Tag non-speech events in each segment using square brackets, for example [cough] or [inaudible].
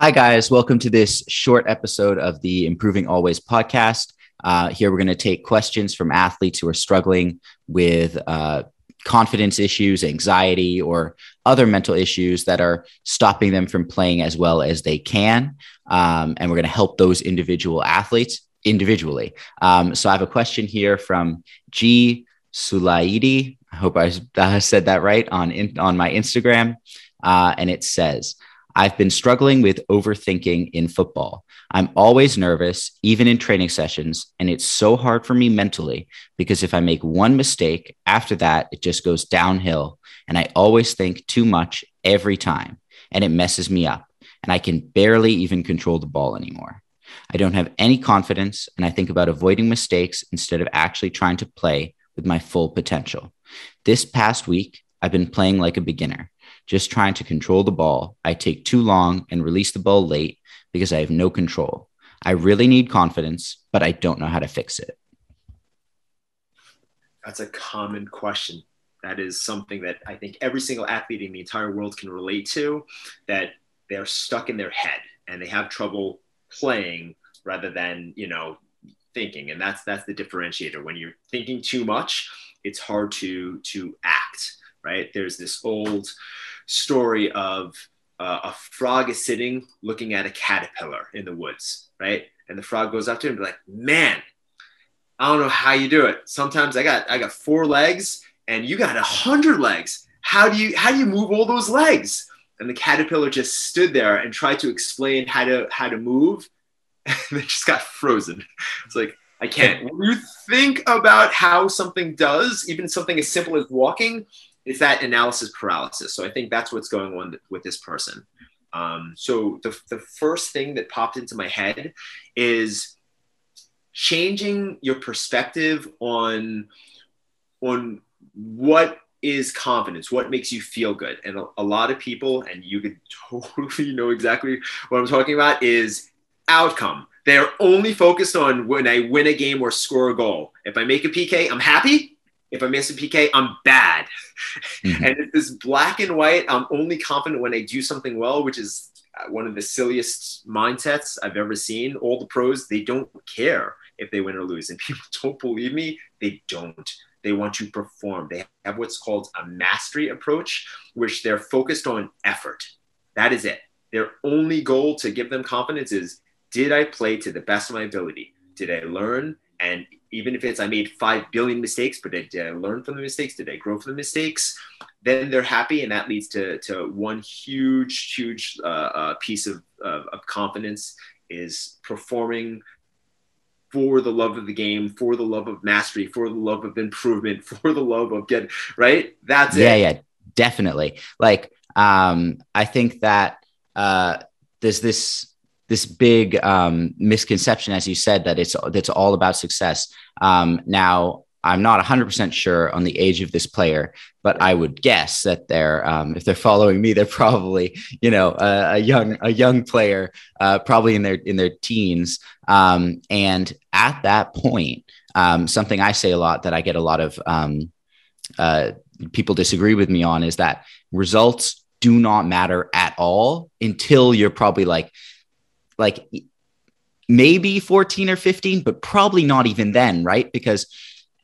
Hi, guys. Welcome to this short episode of the Improving All Ways podcast. Uh, here, we're going to take questions from athletes who are struggling with uh, confidence issues, anxiety, or other mental issues that are stopping them from playing as well as they can. Um, and we're going to help those individual athletes individually. Um, so, I have a question here from G. Sulaidi. I hope I uh, said that right on, in, on my Instagram. Uh, and it says, I've been struggling with overthinking in football. I'm always nervous, even in training sessions, and it's so hard for me mentally because if I make one mistake, after that, it just goes downhill. And I always think too much every time, and it messes me up. And I can barely even control the ball anymore. I don't have any confidence, and I think about avoiding mistakes instead of actually trying to play with my full potential. This past week, I've been playing like a beginner just trying to control the ball. I take too long and release the ball late because I have no control. I really need confidence, but I don't know how to fix it. That's a common question. That is something that I think every single athlete in the entire world can relate to that they're stuck in their head and they have trouble playing rather than, you know, thinking. And that's that's the differentiator. When you're thinking too much, it's hard to to act, right? There's this old story of uh, a frog is sitting looking at a caterpillar in the woods, right? And the frog goes up to him and be like, "Man, I don't know how you do it. Sometimes I got I got four legs, and you got a hundred legs. How do you how do you move all those legs?" And the caterpillar just stood there and tried to explain how to how to move, [laughs] and they just got frozen. It's like I can't. When you think about how something does, even something as simple as walking, it's that analysis paralysis. So I think that's what's going on with this person. Um, so the, the first thing that popped into my head is changing your perspective on on what is confidence what makes you feel good and a, a, lot of people and you could [laughs] totally know exactly what i'm talking about is outcome they're only focused on when i win a game or score a goal if i make a pk i'm happy if I miss a PK, I'm bad. Mm-hmm. And it's this black and white. I'm only confident when I do something well, which is uh, one of the silliest mindsets I've ever seen. All the pros, they don't care if they win or lose. And people [laughs] don't believe me, they don't. They want to perform. They have what's called a mastery approach, which they're focused on effort. That is it. Their only goal to give them confidence is did I play to the best of my ability? Did I learn? And even if it's I made five billion mistakes, but did I learn from the mistakes? Did I grow from the mistakes? Then they're happy, and that leads to, to one huge, huge uh, uh, piece of, of, of confidence is performing for the love of the game, for the love of mastery, for the love of improvement, [laughs] for the love of getting right. That's yeah, it. Yeah, yeah, definitely. Like, um, I think that uh, there's this this big um, misconception, as you said, that it's that's all about success. Um, now, I'm not 100% sure on the age of this player, but I would guess that they're um, if they're following me, they're probably you know a, a young a young player, uh, probably in their in their teens. Um, and at that point, um, something I say a lot that I get a lot of um, uh, people disagree with me on is that results do not matter at all until you're probably like like maybe 14 or 15, but probably not even then, right? Because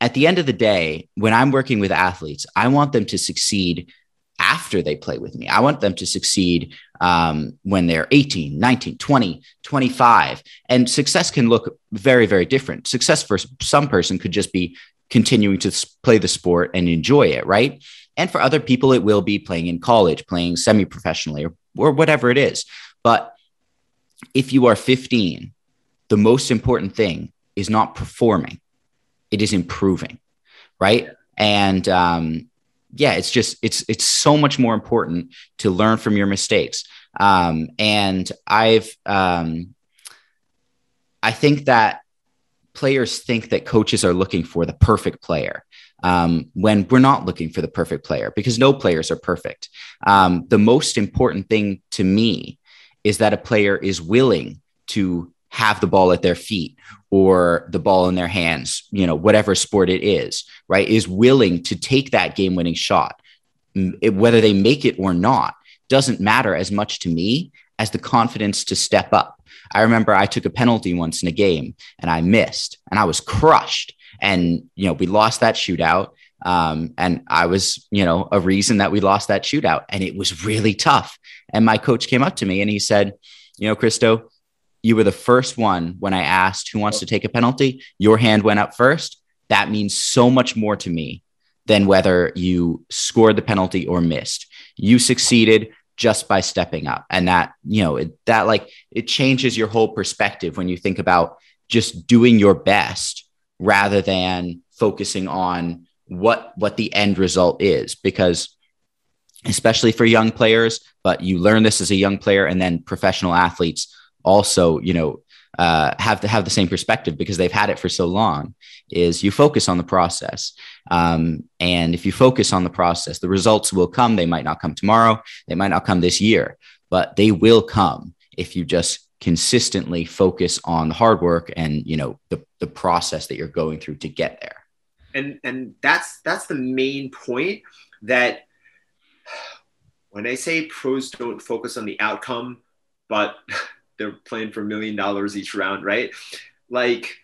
at the end of the day, when I'm working with athletes, I want them to succeed after they play with me. I want them to succeed um, when they're 18, 19, 20, 25. And success can look very, very different. Success for some person could just be continuing to play the sport and enjoy it, right? And for other people, it will be playing in college, playing semi professionally, or, or whatever it is. But if you are 15, the most important thing is not performing, it is improving, right? And um, yeah, it's just it's it's so much more important to learn from your mistakes. Um, and I've um, I think that players think that coaches are looking for the perfect player. Um, when we're not looking for the perfect player because no players are perfect. Um, the most important thing to me is that a player is willing to have the ball at their feet or the ball in their hands, you know, whatever sport it is, right? Is willing to take that game winning shot. It, whether they make it or not doesn't matter as much to me as the confidence to step up. I remember I took a penalty once in a game and I missed and I was crushed. And, you know, we lost that shootout. Um, and I was, you know, a reason that we lost that shootout. And it was really tough. And my coach came up to me and he said, you know, Christo, you were the first one when I asked who wants to take a penalty. Your hand went up first. That means so much more to me than whether you scored the penalty or missed. You succeeded just by stepping up. And that, you know, it, that like it changes your whole perspective when you think about just doing your best rather than focusing on what what the end result is because especially for young players but you learn this as a young player and then professional athletes also you know uh, have to have the same perspective because they've had it for so long is you focus on the process. Um, and if you focus on the process the results will come. They might not come tomorrow. They might not come this year but they will come if you just consistently focus on the hard work and you know the, the process that you're going through to get there and and that's that's the main point that when i say pros don't focus on the outcome but [laughs] they're playing for a million dollars each round, right? Like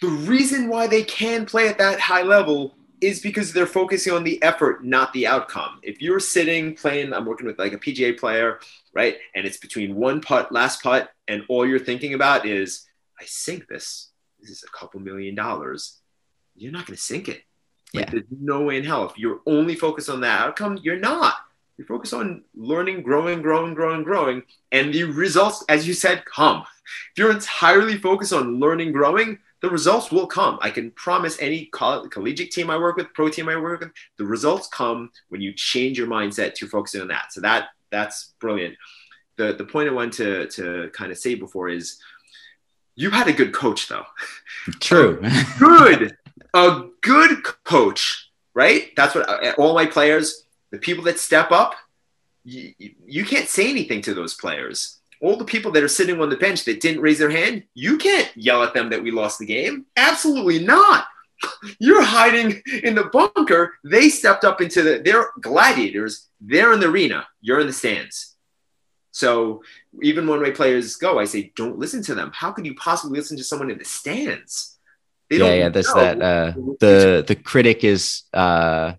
the reason why they can play at that high level is because they're focusing on the effort, not the outcome. If you're sitting playing, I'm working with like a PGA player, right? And it's between one putt, last putt, and all you're thinking about is, I sink this. This is a couple million dollars. You're not going to sink it. Like, yeah. There's no way in hell. If you're only focused on that outcome, you're not you focus on learning, growing, growing, growing, growing, and the results, as you said, come. If you're entirely focused on learning, growing, the results will come. I can promise any coll- collegiate team I work with, pro team I work with, the results come when you change your mindset to focusing on that. So that that's brilliant. The the point I wanted to to kind of say before is you had a good coach though. True. good. A good coach, right? That's what uh, all my players the people that step up, you, you can't say anything to those players. All the people that are sitting on the bench that didn't raise their hand, you can't yell at them that we lost the game. Absolutely not. [laughs] You're hiding in the bunker. They stepped up into the, they're gladiators. They're in the arena. You're in the stands. So even when my players go, I say, don't listen to them. How could you possibly listen to someone in the stands? They yeah, yeah. There's that. Uh, the the critic is uh,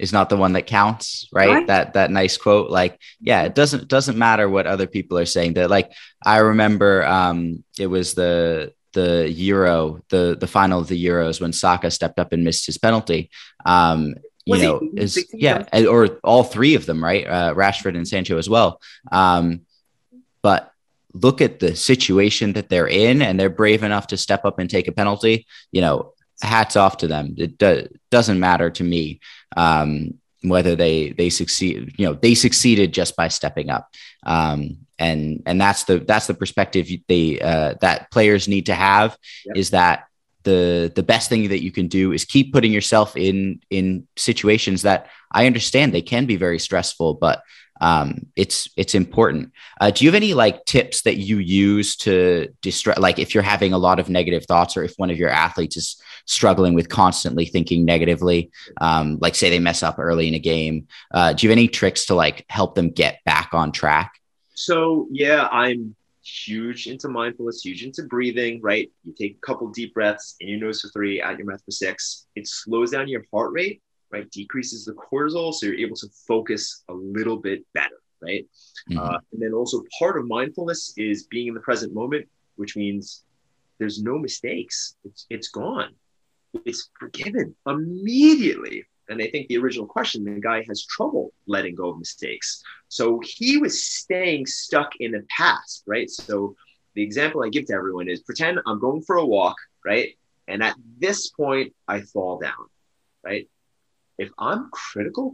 is not the one that counts right? right? that that nice quote like yeah it doesn't doesn't matter what other people are saying that like i remember um it was the the euro the the final of the euros when saka stepped up and missed his penalty um you was know is yeah or all three of them right uh, rashford and sancho as well um but look at the situation that they're in and they're brave enough to step up and take a penalty you know hats off to them. It do, doesn't matter to me um, whether they they succeed. You know, they succeeded just by stepping up, um, and and that's the that's the perspective they uh, that players need to have yep. is that the the best thing that you can do is keep putting yourself in in situations that I understand they can be very stressful, but um, it's it's important. Uh, do you have any like tips that you use to distract? Like if you're having a lot of negative thoughts, or if one of your athletes is struggling with constantly thinking negatively, um, like say they mess up early in a game, uh, do you have any tricks to like help them get back on track? So yeah, I'm huge into mindfulness, huge into breathing. Right, you take a couple deep breaths in your nose for three, out your mouth for six. It slows down your heart rate right? Decreases the cortisol, so you're able to focus a little bit better, right? Mm-hmm. Uh, and then also part of mindfulness is being in the present moment, which means there's no mistakes. It's it's gone. It's forgiven immediately. And I think the original question, the guy has trouble letting go of mistakes. So he was staying stuck in the past, right? So the example I give to everyone is pretend I'm going for a walk, right? And at this point, I fall down, right? If I'm critical,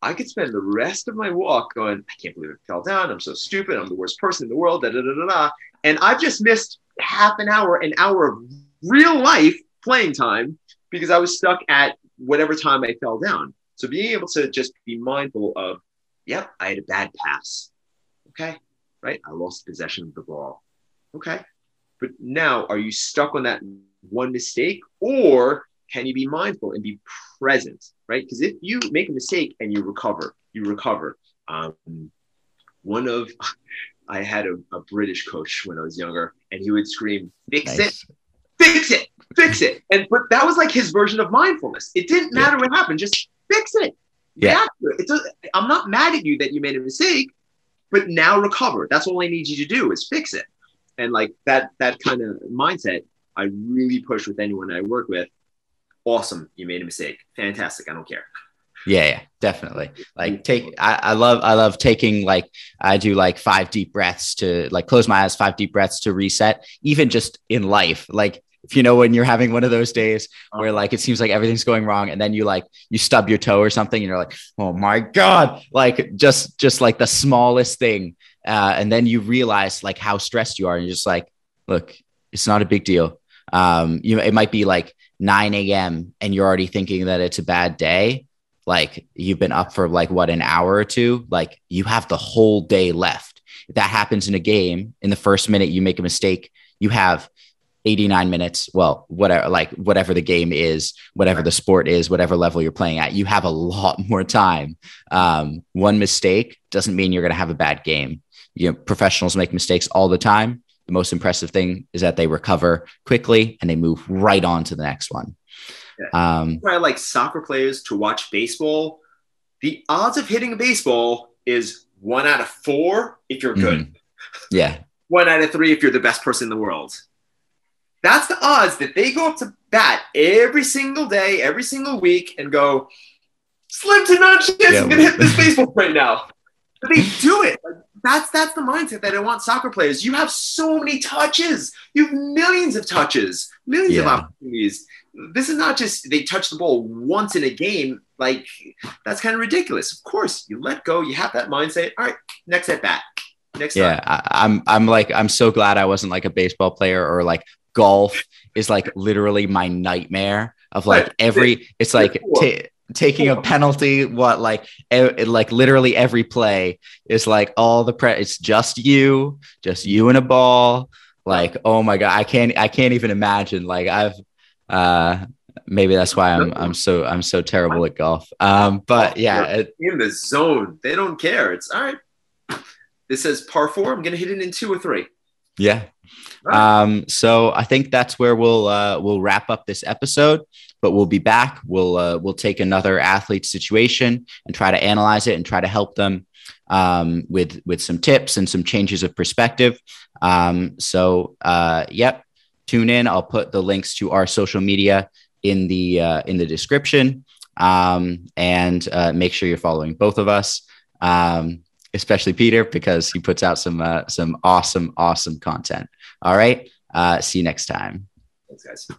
I could spend the rest of my walk going, I can't believe I fell down. I'm so stupid. I'm the worst person in the world. Da, da, da, da, da. And I've just missed half an hour, an hour of real life playing time because I was stuck at whatever time I fell down. So being able to just be mindful of, yep, I had a bad pass. Okay. Right. I lost possession of the ball. Okay. But now are you stuck on that one mistake or can you be mindful and be present, right? Because if you make a mistake and you recover, you recover. Um, one of [laughs] I had a, a, British coach when I was younger, and he would scream, "Fix nice. it, fix it, fix it!" And but that was like his version of mindfulness. It didn't matter yeah. what happened; just fix it. Yeah, it's a, I'm not mad at you that you made a mistake, but now recover. That's all I need you to do is fix it. And like that that kind of mindset, I really push with anyone I work with. Awesome, you made a mistake. Fantastic. I don't care. Yeah, yeah, definitely. Like take I, I love I love taking like I do like five deep breaths to like close my eyes, five deep breaths to reset, even just in life. Like if you know when you're having one of those days where uh-huh. like it seems like everything's going wrong and then you like you stub your toe or something and you're like oh my god like just just like the smallest thing uh, and then you realize like how stressed you are and you're just like look it's not a big deal um you know it might be like 9 a.m and you're already thinking that it's a bad day like you've been up for like what an hour or two like you have the whole day left. If that happens in a game in the first minute you make a mistake you have 89 minutes well whatever like whatever the game is whatever the sport is whatever level you're playing at you have a lot [laughs] more time. Um, one mistake doesn't mean you're going to have a bad game. You know professionals make mistakes all the time the most impressive thing is that they recover quickly and they move right on to the next one. Yeah. um, I like soccer players to watch baseball. The odds of hitting a baseball is one out of four if you're good. Mm, yeah. [laughs] One out of three if you're the best person in the world. That's the odds that they go up to bat every single day, every single week, and go, slim to none chance yeah, I'm gonna hit this baseball right now. But they do it. That's that's the mindset that I want soccer players. You have so many touches. You have millions of touches, millions yeah. of opportunities. This is not just they touch the ball once in a game. Like that's kind of ridiculous. Of course, you let go. You have that mindset. All right, next at bat. Next yeah, I, I'm I'm like I'm so glad I wasn't like a baseball player or like golf is like literally my nightmare of like every it's like t- taking a penalty what like e- like literally every play is like all the pre it's just you just you and a ball. Like oh my god i can't i can't even imagine. Like i've uh maybe that's why i'm i'm so i'm so terrible at golf. Um but yeah it, in the zone. They don't care. It's all right. This says par four. I'm gonna hit it in two or three. Yeah. Um, so I think that's where we'll uh, we'll wrap up this episode. But we'll be back. We'll uh, we'll take another athlete situation and try to analyze it and try to help them um, with with some tips and some changes of perspective. Um, so uh, yep, tune in. I'll put the links to our social media in the uh, in the description, um, and uh, make sure you're following both of us. Um, especially Peter, because he puts out some uh, some awesome, awesome content. All right. Uh, see you next time. Thanks, guys.